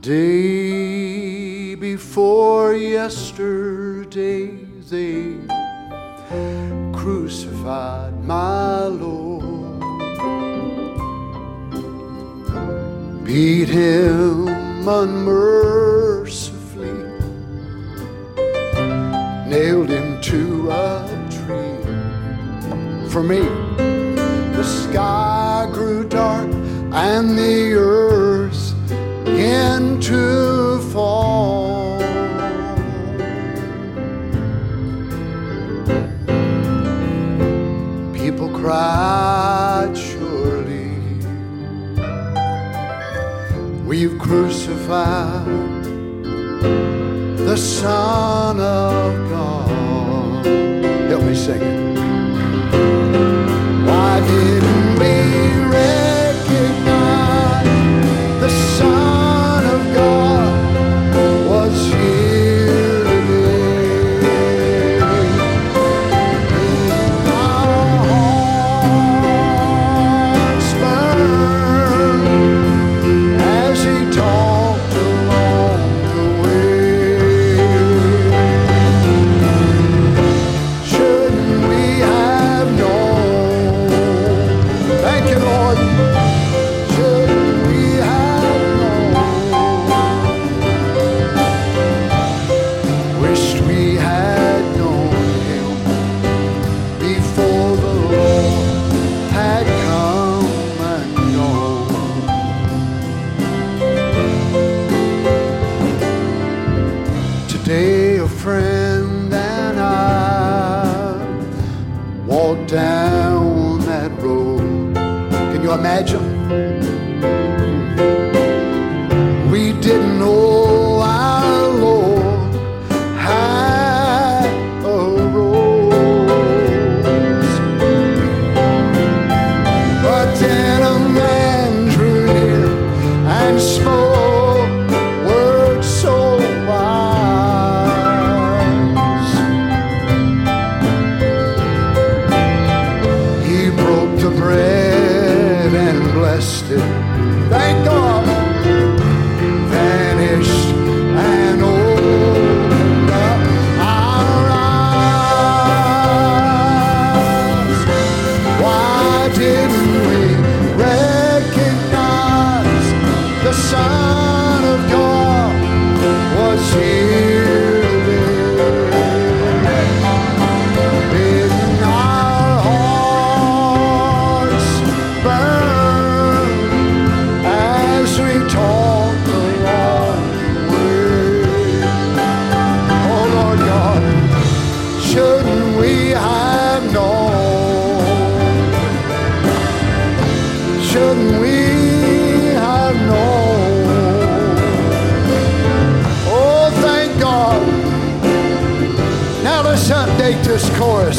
day before yesterday they crucified my Lord, beat him unmercifully, nailed him to a tree. For me, the sky grew dark and the earth begin to fall. People cried, surely we've crucified the Son of God. Help me sing it. couldn't we have known? Oh, thank God. Now let's update this chorus.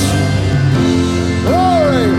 Glory.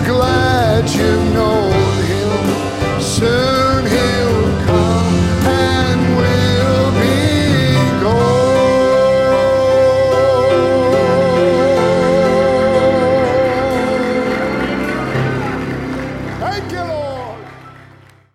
glad you know